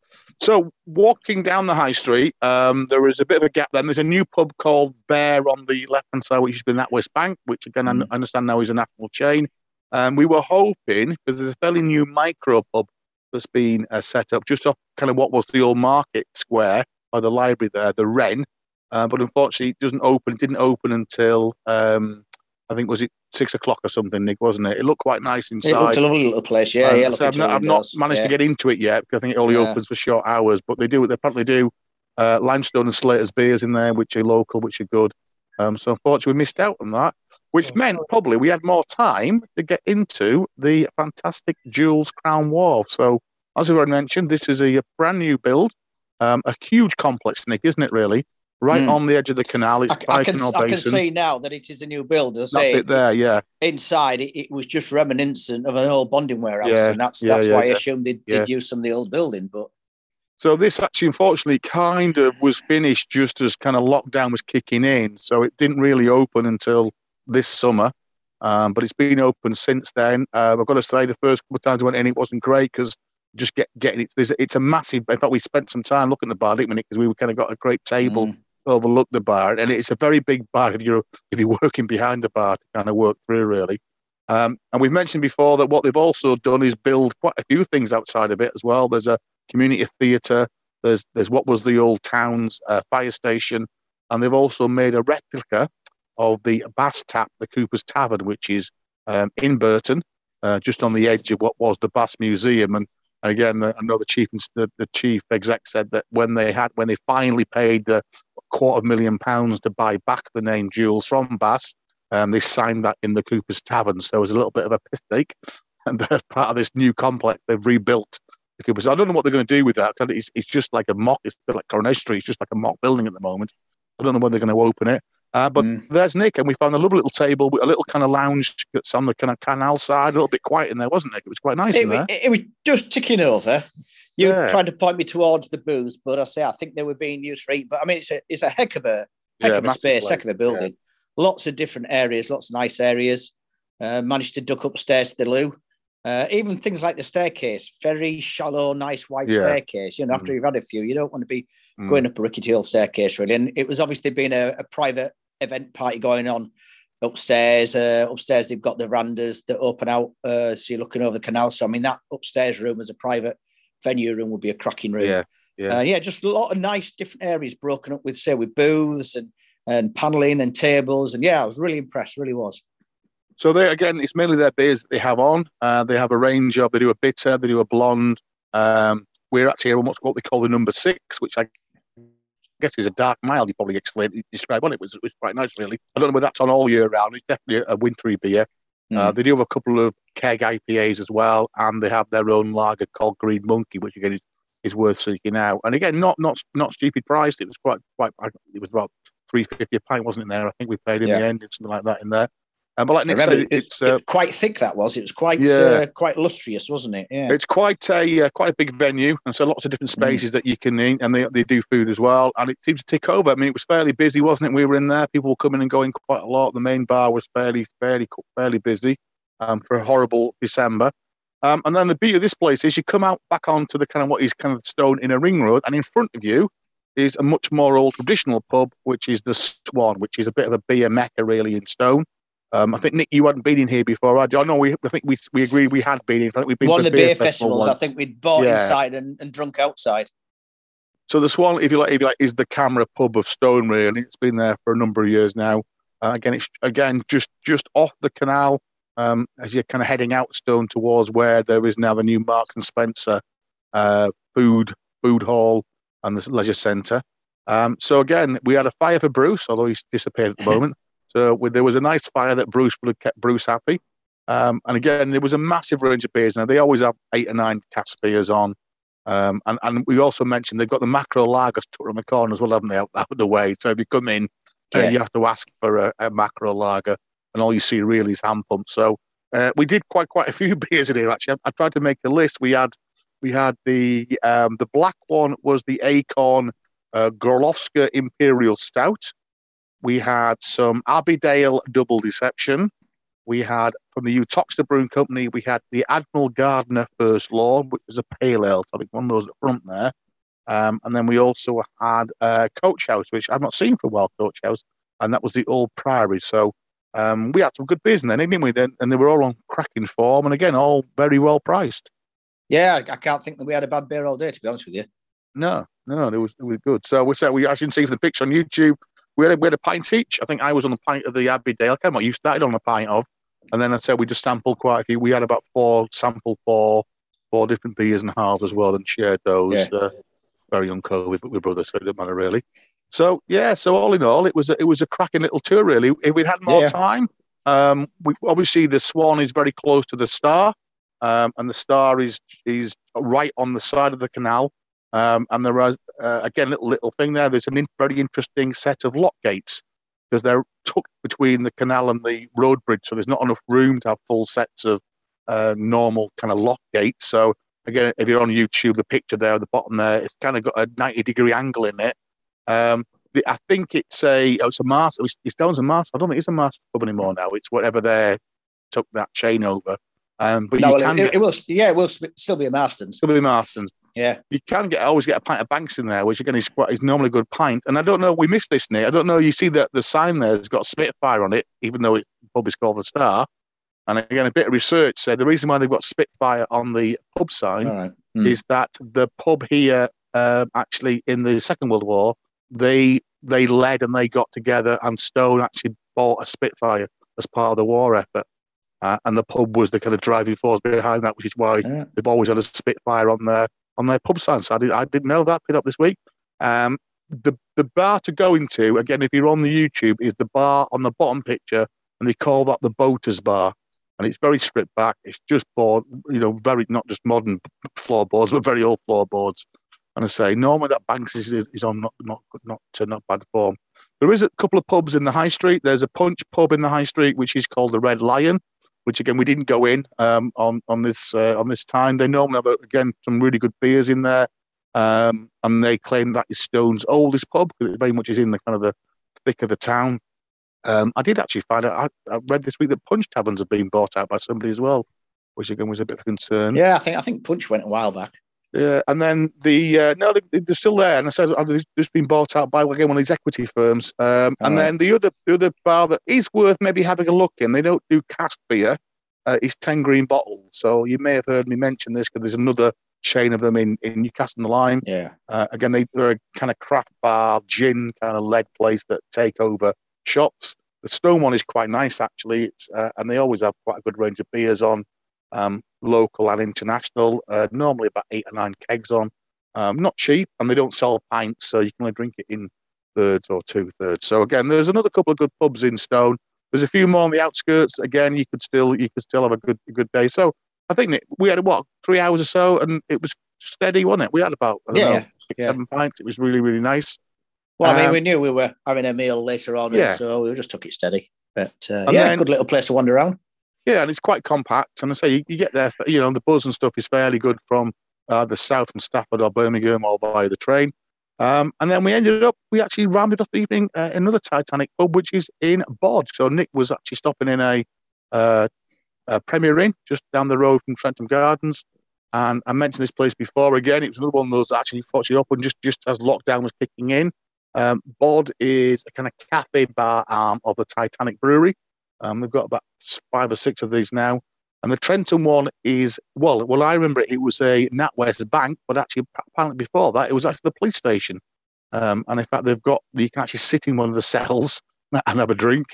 So walking down the high street, um, there is a bit of a gap. Then there's a new pub called Bear on the left hand side, which has been at West Bank, which again I Mm. I understand now is a national chain. Um, we were hoping because there's a fairly new micro pub that's been uh, set up just off kind of what was the old market square by the library there, the Wren. Uh, but unfortunately, it doesn't open. It didn't open until um, I think was it six o'clock or something, Nick, wasn't it? It looked quite nice inside. It looked a lovely little place. Yeah, Um, yeah. so I've, not, I've not managed yeah. to get into it yet because I think it only Yeah. opens for short hours. But they do they probably do uh, Lymestone and Slater's beers in there, which are local, which are good. Um, so unfortunately, we missed out on that, which Oh, meant probably we had more time to get into the fantastic Joules Crown Wharf. So as we already mentioned, this is a brand new build, um, a huge complex, Nick, isn't it? Really, right Mm. on the edge of the canal. It's I, I can, I can see now that it is a new build. As I say, bit there, yeah. inside it, it was just reminiscent of an old bonding warehouse, Yeah, and that's yeah, that's yeah, why I assumed they'd, they'd use some of the old building. But So this actually, unfortunately, kind of was finished just as kind of lockdown was kicking in. So it didn't really open until this summer, um, but it's been open since then. Uh, I've got to say, the first couple of times I went in, it wasn't great because just get getting it. It's a massive. In fact, we spent some time looking at the bar, didn't we? Because we kind of got a great table Mm. Overlook the bar, and it's a very big bar if you're if you're working behind the bar to kind of work through really. Um, and we've mentioned before that what they've also done is build quite a few things outside of it as well. There's a community theatre. There's there's what was the old town's uh, fire station, and they've also made a replica of the Bass Tap, the Cooper's Tavern, which is um, in Burton, uh, just on the edge of what was the Bass Museum. And, and again, I know the chief the, the chief exec said that when they had when they finally paid the quarter of million pounds to buy back the name Joules from Bass, um, they signed that in the Cooper's Tavern. So it was a little bit of a piss take. [laughs] And as part of this new complex, they've rebuilt the Cooper's. I don't know what they're going to do with that. It's, it's just like a mock. It's a bit like Coronation Street. It's just like a mock building at the moment. I don't know when they're going to open it. Uh, but Mm. there's Nick, and we found a lovely little table with a little kind of lounge that's on the kind of canal side, a little bit quiet in there, wasn't it? It was quite nice it, in there. it, it was just ticking over. You Yeah. tried to point me towards the booze, but I say I think they were being used for eat. But I mean, it's a it's a heck of a heck Yeah, of a space, place, heck of a building. Lots of different areas, lots of nice areas. Uh, managed to duck upstairs to the loo. Uh, even things like the staircase, very shallow, nice Yeah. staircase. You know, after you've had a few, you don't want to be Mm. going up a rickety old staircase, really. And it was obviously being a, a private event party going on upstairs. Uh, upstairs, they've got the verandas that open out, uh, so you're looking over the canal. So, I mean, that upstairs room as a private venue room would be a cracking room. Yeah, yeah. Uh, yeah, just a lot of nice different areas broken up with, say, with booths and and paneling and tables. And yeah, I was really impressed. Really was. So they again, it's mainly their beers that they have on. Uh, they have a range of. They do a bitter, they do a blonde. Um, we're actually what they call the number six, which I guess is a dark mild. You probably explained describe on it. was it was quite nice, really. I don't know whether that's on all year round. It's definitely a, wintry beer. Uh, they do have a couple of keg IPAs as well, and they have their own lager called Green Monkey, which again is, is worth seeking out. And again, not not not stupid priced. It was quite quite. It was about three fifty a pint, wasn't it? There, I think we paid in Yeah. the end, something like that in there. Uh, but like Nick said, it- it's uh, was quite thick. That was. It was quite Yeah. uh, quite lustrous, wasn't it? Yeah. it's quite a uh, quite a big venue, and so lots of different Mm. spaces that you can eat, and they they do food as well, and it seems to tick over. I mean, it was fairly busy, wasn't it? We were in there, people were coming and going quite a lot. The main bar was fairly fairly fairly busy um, for a horrible December. Um, and then the beauty of this place is you come out back onto the kind of what is kind of stone in a ring road, and in front of you is a much more old traditional pub, which is the Swan, which is a bit of a beer mecca really in stone. Um, I think Nick, you hadn't been in here before. had you? I know we. I think we we agreed we had been in. I think we've been One of the beer festival festivals. I think we'd bought Yeah. inside and, and drunk outside. So the Swan, if you like, if you like, is the CAMRA pub of Stone. Really, it's been there for a number of years now. Uh, again, it's again just just off the canal um, as you're kind of heading out Stone towards where there is now the new Marks and Spencer uh, food food hall and the leisure centre. Um, so again, we had a fire for Bruce, although he's disappeared at the [laughs] moment. So we, there was a nice fire that Bruce would have kept Bruce happy. Um, and again, there was a massive range of beers. Now they always have eight or nine cask beers on. Um, and, and we also mentioned they've got the macro lagers tucked on the corner as well, haven't they, out, out of the way. So if you come in, uh, you have to ask for a, a macro lager, and all you see really is hand pumps. So uh, we did quite quite a few [laughs] beers in here. Actually, I, I tried to make a list. We had we had the um, the black one was the Acorn uh, Gorlovka Imperial Stout. We had some Abbeydale Double Deception. We had from the Uttoxeter Brewing Company. We had the Admiral Gardner First Law, which is a pale ale. So I think one of those at the front there. Um, and then we also had uh, Coach House, which I've not seen for a while. Coach House, and that was the Old Priory. So um, we had some good beers in there, didn't we? Then, and they were all on cracking form, and again, all very well priced. Yeah, I, can't think that we had a bad beer all day. To be honest with you. No, no, it was it was good. So we said we actually you can see from the picture on YouTube, we had a, we had a pint each. I think I was on a pint of the Abbeydale. I what you started on a pint of, and then I said we just sampled quite a few. We had about four sampled four four different beers and halves as well, and shared those. Yeah. Uh, very young COVID, but we're brothers, so it didn't matter really. So yeah, so all in all, it was a, it was a cracking little tour really. If we'd had more Yeah. time, um, we obviously the Swan is very close to the Star, um, and the Star is is right on the side of the canal. Um, and there is uh, again little little thing there. There's an in, very interesting set of lock gates because they're tucked between the canal and the road bridge, so there's not enough room to have full sets of uh, normal kind of lock gates. So again, if you're on YouTube, the picture there at the bottom there, it's kind of got a 90 degree angle in it. Um, the, I think it's a oh, it's a master. It's, it's down as a master. I don't think it's a master pub anymore now. It's whatever they took that chain over. Um, but no, you well, it, it will. Yeah, it will still be a Marston's. still be Marston's. Yeah. You can get always get a pint of Banks in there, which again is quite is normally a good pint. And I don't know, we missed this, Nick. I don't know. You see that the sign there has got Spitfire on it, even though it pub is called the Star. And again, a bit of research said the reason why they've got Spitfire on the pub sign right. Mm. is that the pub here um, actually in the Second World War they they led and they got together and Stone actually bought a Spitfire as part of the war effort. Uh, and the pub was the kind of driving force behind that, which is why Yeah. they've always had a Spitfire on their on their pub sign. So I, did, I didn't know that. Picked up this week. Um, the the bar to go into again, if you're on the YouTube, is the bar on the bottom picture, and they call that the Boaters Bar, and it's very stripped back. It's just board, you know, very not just modern floorboards, but very old floorboards. And I say normally that Banks is, is on not not not uh, not bad form. There is a couple of pubs in the high street. There's a punch pub in the high street, which is called the Red Lion, which again we didn't go in um, on on this uh, on this time. They normally have again some really good beers in there, um, and they claim that is Stone's oldest pub because it very much is in the kind of the thick of the town. Um, I did actually find out. I, I read this week that Punch Taverns have been bought out by somebody as well, which again was a bit of a concern. Yeah, I think I think Punch went a while back. Yeah, and then the uh, no, they, they're still there, and I said oh, they've just been bought out by again one of these equity firms. Um, and Alright. then the other the other bar that is worth maybe having a look in. They don't do cask beer. Uh, is Ten Green bottles, So you may have heard me mention this because there's another chain of them in in Newcastle under Lyme. Yeah. Uh, again, they, they're a kind of craft bar, gin kind of led place that take over shops. The Stone one is quite nice, actually. It's uh, and they always have quite a good range of beers on, um, local and international. Uh, normally about eight or nine kegs on. Um, not cheap, and they don't sell pints, so you can only drink it in thirds or two thirds. So again, there's another couple of good pubs in Stone. There's a few more on the outskirts. Again, you could still you could still have a good a good day. So I think we had what three hours or so, and it was steady, wasn't it? We had about I don't Yeah, know, six, yeah. seven pints. It was really really nice. Well, I mean, Um, we knew we were having a meal later on, Yeah. so we just took it steady. But uh, yeah, then- good little place to wander around. Yeah, and it's quite compact. And I say you, you get there, you know, the buzz and stuff is fairly good from uh, the south from Stafford or Birmingham or via the train. Um, and then we ended up, we actually rounded off the evening uh, another Titanic pub, which is in Bod. So Nick was actually stopping in a, uh, a Premier Inn just down the road from Trentham Gardens. And I mentioned this place before. Again, it was another one of those actually fortunately opened just, just as lockdown was kicking in. Um, Bod is a kind of cafe bar arm of the Titanic Brewery. Um, they've got about five or six of these now. And the Trentham one is well, well, I remember it, it was a NatWest Bank, but actually apparently before that, it was actually the police station. Um, and in fact, they've got you can actually sit in one of the [laughs] cells and have a drink.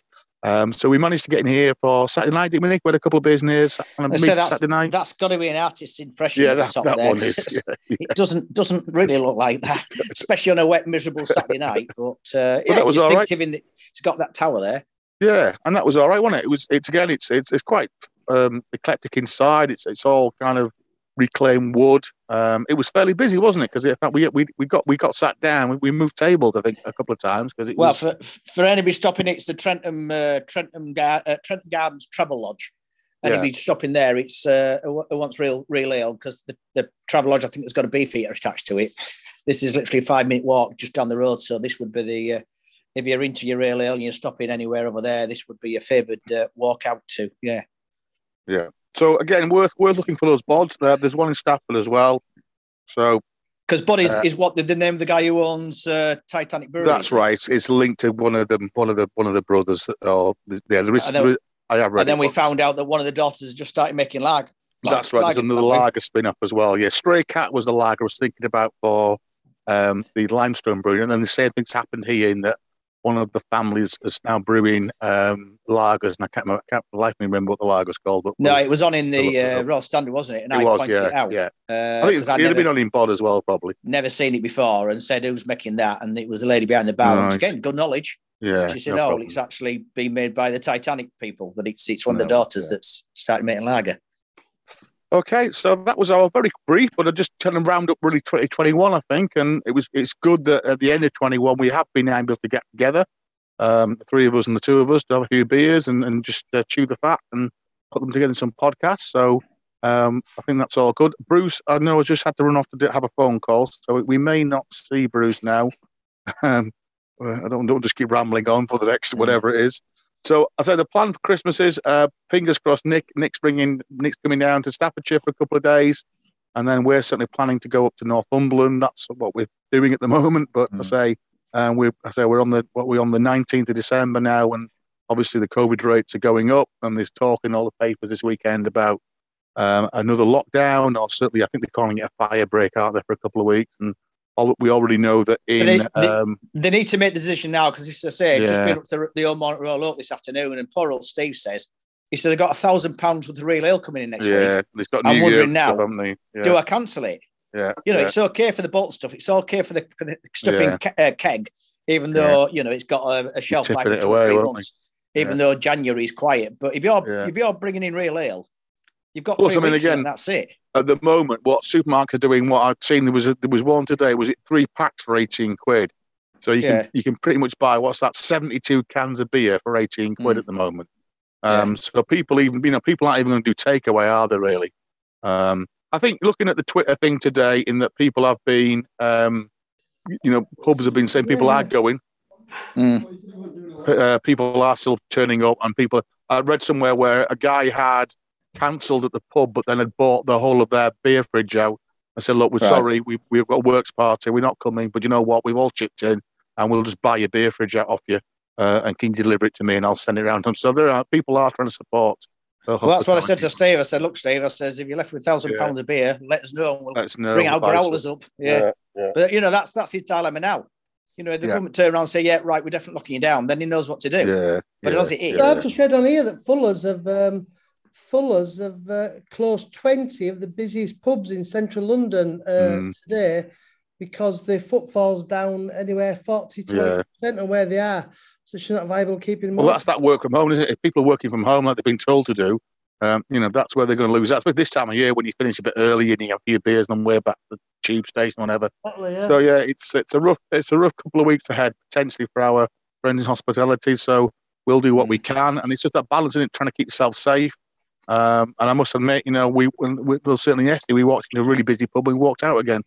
Um, so we managed to get in here for Saturday night, didn't we? Nick? We had a couple of beers near Sa- on a I say that's, Saturday night. that's got to be an artist's impression Yeah, that, that one is. [laughs] Yeah, It doesn't doesn't really look like that, [laughs] especially on a wet, miserable Saturday night. But uh, yeah, that was all right. distinctive in the, it's got that tower there. Yeah, and that was all right, wasn't it? It was. It's again. It's it's it's quite um, eclectic inside. It's it's all kind of reclaimed wood. Um, it was fairly busy, wasn't it? Because we we we got we got sat down. We, we moved tables, I think, a couple of times because it Well, was. for for anybody stopping, it's the Trentham uh, Trentham Gar- uh, Trentham Gardens Travel Lodge. Anybody stopping there, it's uh, who wants real real ale because the, the Travel Lodge, I think, has got a beefeater attached to it. This is literally a five minute walk just down the road, so this would be the. Uh, if you're into your real ale and you're stopping anywhere over there, this would be your favoured uh, walk out to. Yeah. Yeah. So again, worth worth looking for those bods. There, there's one in Stafford as well. So Because Bod is, Uh, is what the, the name of the guy who owns uh, Titanic Brewery. that's right. It's, it's linked to one of them, one of the one of the brothers. Or yeah, there is. And then- there is- I have read. And then it, we but found out that one of the daughters had just started making lag. That's right. There's another lager spin off as well. Yeah, Stray Cat was the lager I was thinking about for um, the Lymestone Brewery, and then the same thing's happened here in that one of the families is now brewing um, lagers, and I can't, remember, I can't the life me remember what the lager's called. But No, it was on in the uh. Royal Standard, wasn't it? And it I was. pointed Yeah, it out. yeah. Uh, I think 'cause it's, I'd it'd have never, been on in bod as well, probably. never seen it before and said who's making that. And it was the lady behind the bar. Right. again, good knowledge. Yeah. she said, no oh, it's actually been made by the Titanic people, but it's, it's one of the daughters yeah. that's started making lager. Okay, so that was our very brief, but I just trying to round up really 2021, I think, and it was it's good that at the end of 21 we have been able to get together, um, the three of us and the two of us, to have a few beers and, and just uh, chew the fat and put them together in some podcasts. So um, I think that's all good. Bruce, I know I just had to run off to do, have a phone call, so we may not see Bruce now. [laughs] Um, I don't don't just keep rambling on for the next whatever it is. So I said the plan for Christmas is uh, fingers crossed. Nick Nick's bringing Nick's coming down to Staffordshire for a couple of days, and then we're certainly planning to go up to Northumberland. That's what we're doing at the [laughs] moment. But I Mm. say um, we're I say we're on the what we're on the 19th of December now, and obviously the COVID rates are going up, and there's talk in all the papers this weekend about um, another lockdown, or certainly I think they're calling it a fire break, aren't they, for a couple of weeks? And we already know that in they- they- um, They need to make the decision now because, as I say, I've just been up to the old Mont Royal Oak this afternoon, and poor old Steve says, he said, I've got a thousand pounds worth of real ale coming in next week. yeah, they've got I'm New wondering Year now, stuff? Yeah, Do I cancel it? yeah, You know, yeah. it's okay for the bolt stuff. It's okay for the for the stuff Yeah. in ke- uh, keg, even though you know it's got a, a shelf life of two or three months. Even though January is quiet, but if you're Yeah. if you're bringing in real ale, you've got Plus, I mean, again, that's it. at the moment, what supermarkets are doing, what I've seen, there was a, there was one today. Was it three packs for eighteen quid? So you Yeah. can you can pretty much buy what's that seventy two cans of beer for eighteen quid Mm. at the moment. Yeah. Um, So people even you know people aren't even going to do takeaway, are they really? Um, I think looking at the Twitter thing today, in that people have been, um, you know, pubs have been saying people Yeah, are going, Mm. uh, people are still turning up, and people. I read somewhere where a guy had cancelled at the pub, but then had bought the whole of their beer fridge out. I said, "Look, we're Right. sorry, we we've got a works party, we're not coming, but you know what? We've all chipped in, and we'll just buy your beer fridge out off you, uh, and can you deliver it to me, and I'll send it around." to [laughs] them." So there are people are trying to support. Well, that's what I said to. Steve. I said, "Look, Steve," I says, "if you're left with thousand Yeah. pounds of beer, let us know, and we'll Let's know. bring our growlers some. up." Yeah. yeah. but you know that's that's his dilemma now. You know, if the Yeah. government turn around and say, "Yeah, right, we're definitely locking you down," then he knows what to do. yeah. But yeah, as it is- yeah. I've just read on here that Fuller's have um, Fuller's have uh, closed twenty of the busiest pubs in central London uh, Mm. today because the footfall's down anywhere forty to Yeah. percent of where they are. So it's not viable keeping them Well, that's that work from home, isn't it? If people are working from home like they've been told to do, um, you know, that's where they're going to lose. That's with this time of year when you finish a bit early and you have a few beers on the way back to the tube station, or whatever. Exactly, yeah. So yeah, it's it's a rough it's a rough couple of weeks ahead potentially for our friends in hospitality. So we'll do what we can, and it's just that balancing it, trying to keep yourself safe. Um, and I must admit, you know, we, we well certainly yesterday we walked in a really busy pub and we walked out again.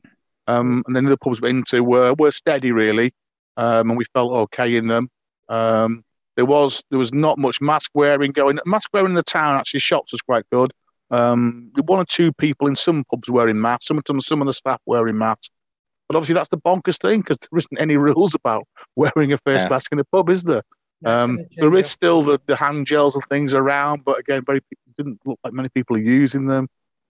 Um, and then the pubs we're into were were steady really, um, and we felt okay in them. Um, there was there was not much mask wearing going. Mask wearing in the town actually shops was quite good. Um, one or two people in some pubs wearing masks. Some of them, some of the staff wearing masks. But obviously that's the bonkers thing because there isn't any [laughs] rules about wearing a face yeah. mask in a pub, is there? Um, there is still the, the hand gels and things around, but again, very didn't look like many people are using them.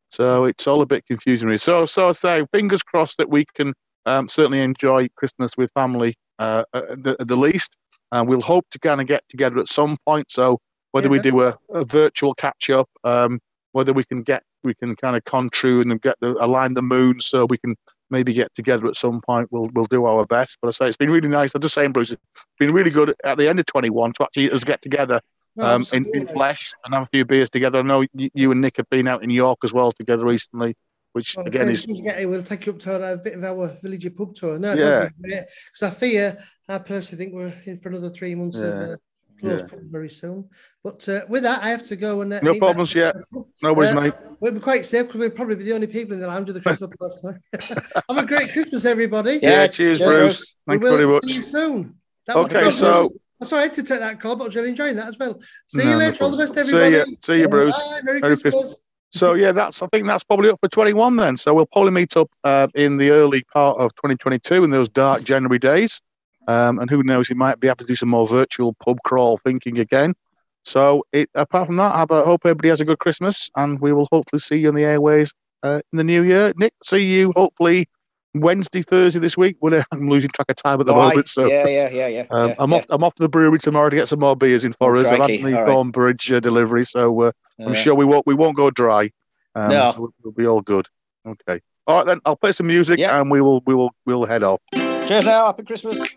So it's all a bit confusing. So, so I say, fingers crossed that we can um, certainly enjoy Christmas with family uh, at, the, at the least. And we'll hope to kind of get together at some point. So whether yeah, we do a, a, virtual catch up, um, whether we can get we can kind of con true and get the align the moon so we can maybe get together at some point. We'll we'll do our best. But I say it's been really nice. I'm just saying, Bruce, it's been really good at the end of 21 to actually us get together um, in, in, flesh and have a few beers together. I know you, you, and Nick have been out in York as well together recently, which well, again is. We'll take you up to a bit of our village pub tour. No, yeah. Because I fear, I personally think we're in for another three months yeah. of. Uh, close yeah. very soon. But uh, with that, I have to go and uh, no problems yet. No worries, uh, mate. We'll be quite safe because we'll probably be the only people in the lounge of the Christmas last night. Have a great Christmas, everybody. Yeah, cheers, cheers. Bruce. Thank you very much. See you soon. That okay, so I'm sorry to take that call, but I was really enjoying that as well. See no, you later. No All the best, everybody. See you, See you Bruce. Bye. Merry, Merry Christmas. Christmas. So yeah, that's I think that's probably up for 21 then. So we'll probably meet up uh, in the early part of 2022 in those dark January days. Um, and who knows, he might be able to do some more virtual pub crawl thinking again. So it, apart from that, I hope everybody has a good Christmas, and we will hopefully see you on the airways uh, in the new year. Nick, see you hopefully Wednesday, Thursday this week. I'm losing track of time at the moment. So yeah, yeah, yeah, yeah. Um, yeah I'm yeah. off. I'm off to the brewery tomorrow to get some more beers in for oh, us. I've had the Thornbridge uh, delivery, so uh, I'm sure we won't we won't go dry. Um, no, so we'll be all good. Okay. All right then. I'll play some music and we will we will we'll head off. Cheers now. Happy Christmas.